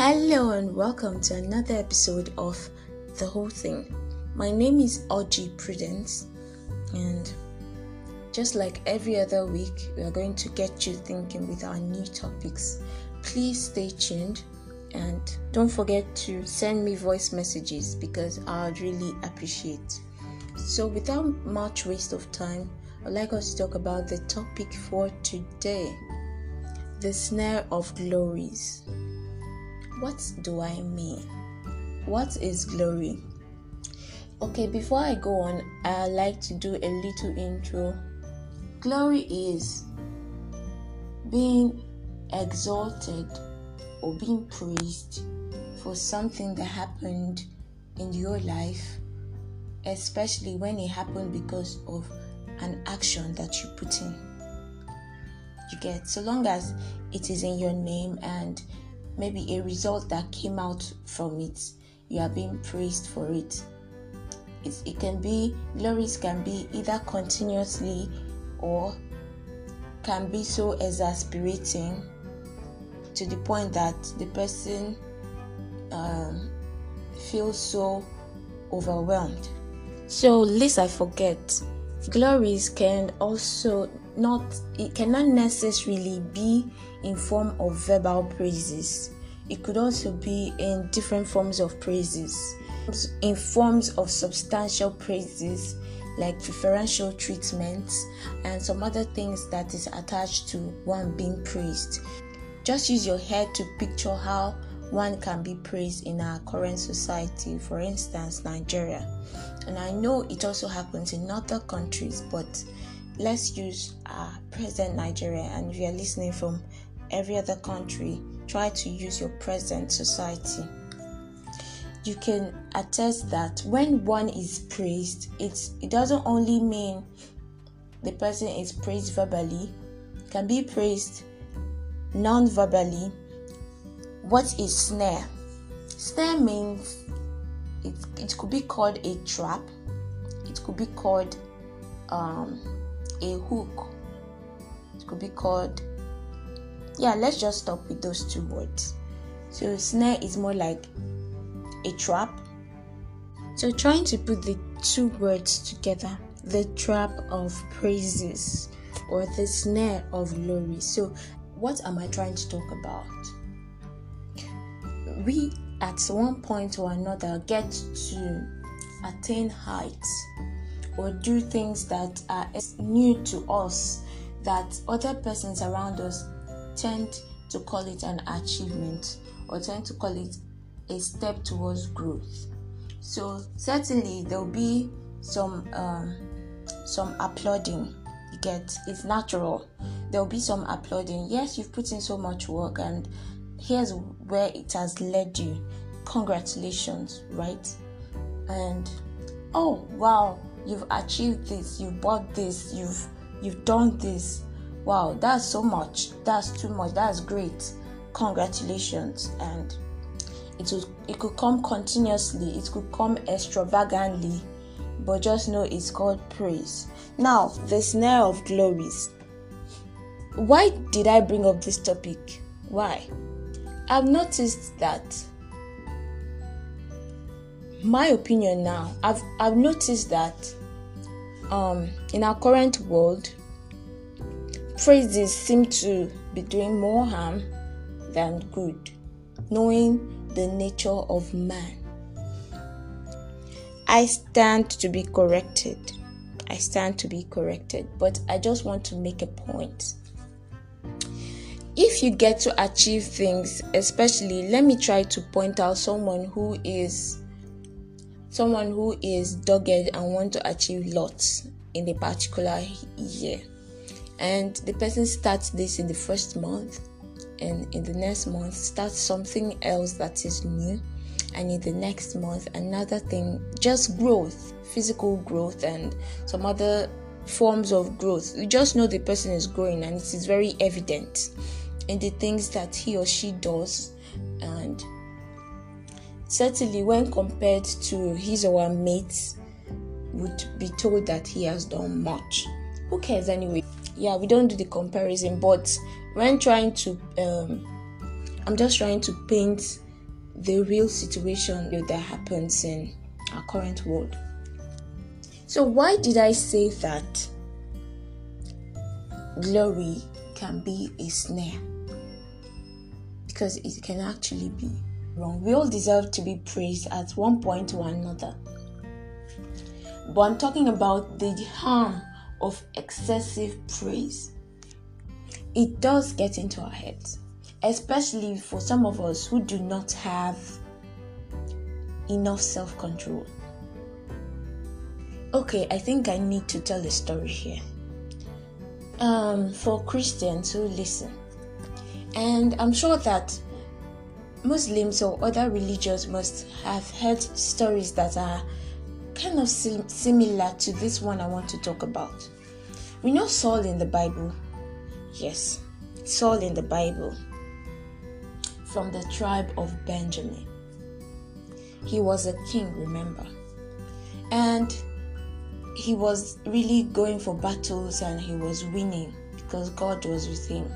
Hello and welcome to another episode of The Whole Thing. My name is Orji Prudence, and just like every other week, we are going to get you thinking with our new topics. Please stay tuned and don't forget to send me voice messages because I would really appreciate. So, without much waste of time, I'd like us to talk about the topic for today the snare of glories. What do I mean? What is glory? Okay, before I go on, I like to do a little intro. Glory is being exalted or being praised for something that happened in your life, especially when it happened because of an action that you put in. You get so long as it is in your name and maybe a result that came out from it, you are being praised for it. It, it can be, glories can be either continuously or can be so exasperating to the point that the person um, feels so overwhelmed. So, lest I forget, glories can also not it cannot necessarily be in form of verbal praises it could also be in different forms of praises. In forms of substantial praises like preferential treatments and some other things that is attached to one being praised. Just use your head to picture how one can be praised in our current society for instance nigeria. And i know it also happens in other countries but let's use our present Nigeria. And if you're listening from every other country, try to use your present society. You can attest that when one is praised, it's it doesn't only mean the person is praised verbally, can be praised non-verbally. What is snare? Snare means it, it could be called a trap, it could be called um, a hook. It could be called, yeah, let's just stop with those two words. So, snare is more like a trap. So, trying to put the two words together the trap of praises or the snare of glory. So, what am I trying to talk about? We at one point or another get to attain heights or do things that are new to us that other persons around us tend to call it an achievement or tend to call it a step towards growth. So certainly there'll be some um, some applauding. You get it's natural. There'll be some applauding. Yes, you've put in so much work, and here's where it has led you. Congratulations, right? And oh wow, you've achieved this, you've bought this, you've you've done this. Wow, that's so much. That's too much. That's great. Congratulations. And it it could come continuously, it could come extravagantly, but just know it's called praise. Now, the snare of glories. Why did I bring up this topic? Why? I've noticed that my opinion now, I've I've noticed that um, in our current world, phrases seem to be doing more harm than good, knowing the nature of man. I stand to be corrected. I stand to be corrected, but I just want to make a point. If you get to achieve things, especially, let me try to point out someone who is someone who is dogged and want to achieve lots in a particular year and the person starts this in the first month and in the next month starts something else that is new. And in the next month another thing just growth physical growth and some other forms of growth. You just know the person is growing and it is very evident in the things that he or she does. And certainly when compared to his or her mates would be told that he has done much who cares anyway yeah we don't do the comparison but when trying to um, i'm just trying to paint the real situation that happens in our current world. So, why did I say that glory can be a snare? Because it can actually be wrong. We all deserve to be praised at one point or another. But I'm talking about the harm of excessive praise. It does get into our heads, especially for some of us who do not have enough self control. Okay, I think I need to tell a story here. Um, for Christians who listen, and I'm sure that Muslims or other religions must have heard stories that are kind of sim- similar to this one I want to talk about. We know Saul in the Bible. Yes, Saul in the Bible from the tribe of Benjamin. He was a king, remember. And he was really going for battles and he was winning because God was with him.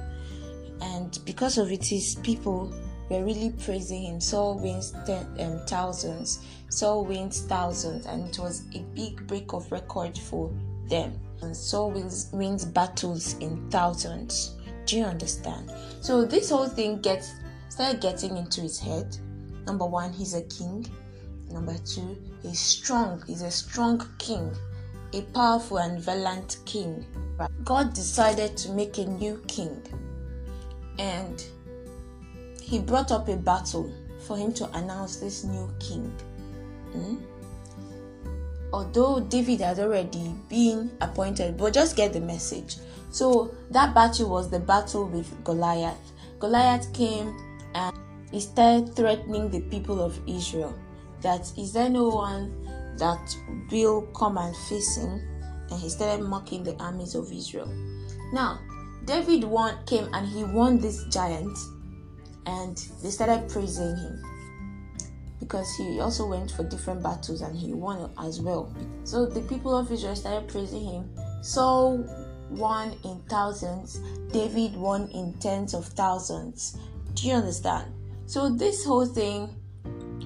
And because of it, his people were really praising him. Saul wins ten, um, thousands, Saul wins thousands, and it was a big break of record for them. And Saul wins, wins battles in thousands. Do you understand? So this whole thing gets started getting into his head. Number one, he's a king. Number two, he's strong. He's a strong king, a powerful and valiant king. God decided to make a new king, and he brought up a battle for him to announce this new king. Hmm? Although David had already been appointed, but just get the message. So that battle was the battle with Goliath. Goliath came and he started threatening the people of Israel that is there no one that will come and face him? And he started mocking the armies of Israel. Now, David won, came and he won this giant and they started praising him because he also went for different battles and he won as well. So the people of Israel started praising him. Saul won in thousands, David won in tens of thousands. Do you understand? So this whole thing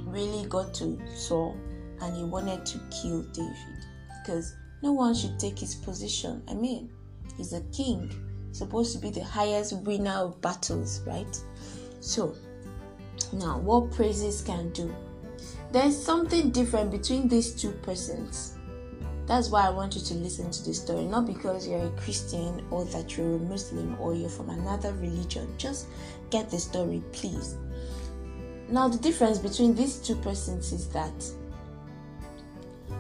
really got to Saul and he wanted to kill David because no one should take his position. I mean, he's a king, supposed to be the highest winner of battles, right? So, now what praises can do. There's something different between these two persons. That's why I want you to listen to this story, not because you're a Christian or that you're a Muslim or you're from another religion. Just get the story, please. Now, the difference between these two persons is that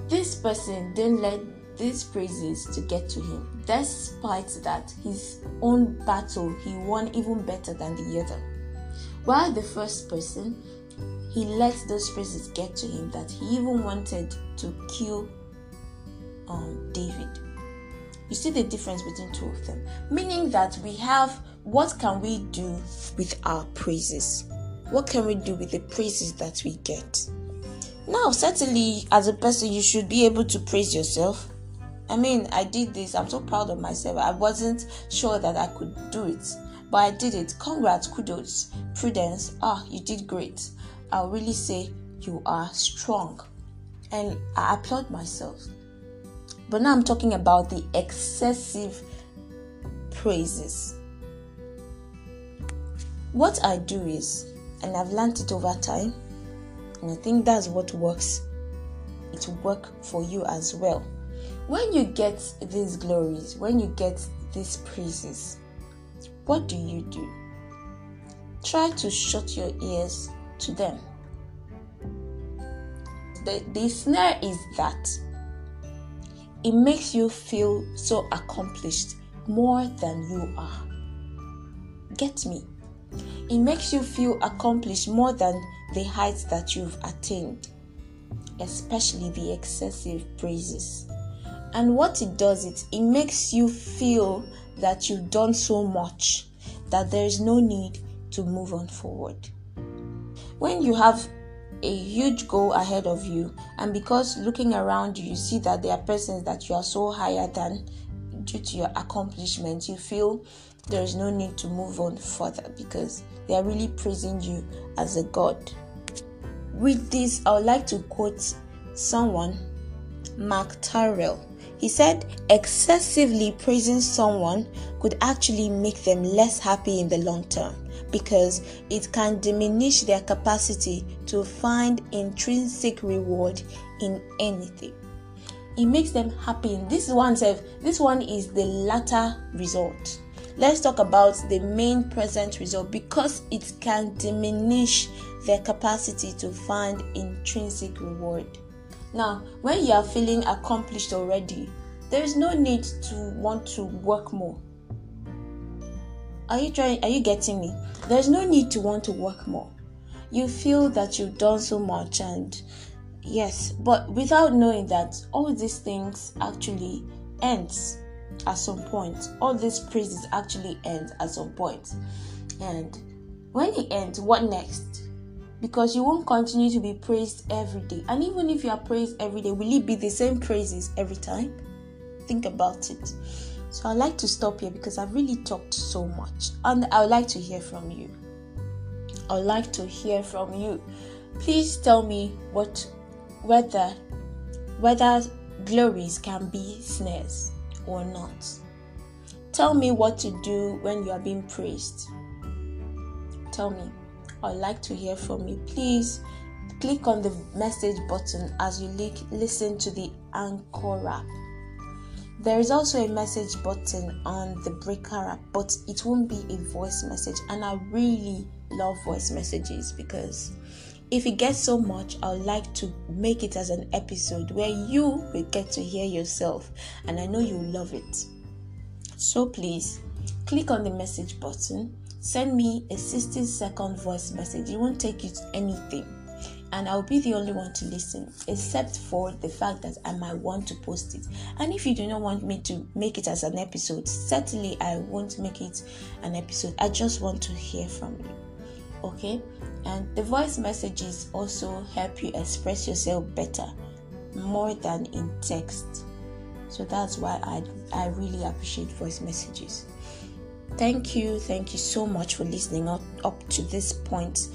this person didn't let these praises to get to him, despite that his own battle he won even better than the other. While the first person, he let those praises get to him that he even wanted to kill um, David. You see the difference between two of them, meaning that we have what can we do with our praises? What can we do with the praises that we get? Now, certainly, as a person, you should be able to praise yourself. I mean, I did this. I'm so proud of myself. I wasn't sure that I could do it, but I did it. Congrats, kudos, prudence. Ah, you did great. I'll really say you are strong, and I applaud myself. But now I'm talking about the excessive praises. What I do is, and I've learned it over time, and I think that's what works. It will work for you as well. When you get these glories, when you get these praises, what do you do? Try to shut your ears to them. The, the snare is that it makes you feel so accomplished more than you are. Get me? It makes you feel accomplished more than the heights that you've attained, especially the excessive praises. And what it does is it makes you feel that you've done so much that there is no need to move on forward. When you have a huge goal ahead of you, and because looking around you, you see that there are persons that you are so higher than due to your accomplishments, you feel there is no need to move on further because they are really praising you as a God. with this, I would like to quote someone, Mark Tyrrell. He said, excessively praising someone could actually make them less happy in the long term because it can diminish their capacity to find intrinsic reward in anything. It makes them happy. This one says this one is the latter result. Let's talk about the main present result because it can diminish their capacity to find intrinsic reward. Now, when you are feeling accomplished already, there is no need to want to work more. Are you trying are you getting me? There's no need to want to work more. You feel that you've done so much and yes, but without knowing that all these things actually ends at some point. All these praises actually end at some point. And when it ends, what next? Because you won't continue to be praised every day. And even if you are praised every day, will it be the same praises every time? Think about it. So I'd like to stop here because I've really talked so much. And I would like to hear from you. I'd like to hear from you. Please tell me what whether whether glories can be snares or not. Tell me what to do when you are being praised. Tell me. I'd like to hear from you. Please click on the message button as you listen to the Anchor app. There is also a message button on the Breaker app, but it won't be a voice message. And I really love voice messages because if it gets so much, I would like to make it as an episode where you will get to hear yourself, and I know you love it. So please click on the message button, send me a 60 second voice message. It won't take you to anything, and I'll be the only one to listen, except for the fact that I might want to post it. And if you do not want me to make it as an episode, certainly I won't make it an episode. I just want to hear from you okay and the voice messages also help you express yourself better more than in text so that's why i i really appreciate voice messages thank you thank you so much for listening up, up to this point.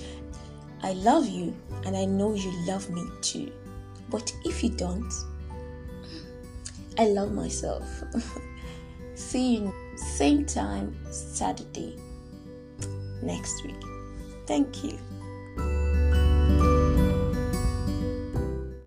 I love you and i know you love me too. But if you don't i love myself. See you same time saturday next week. Thank you.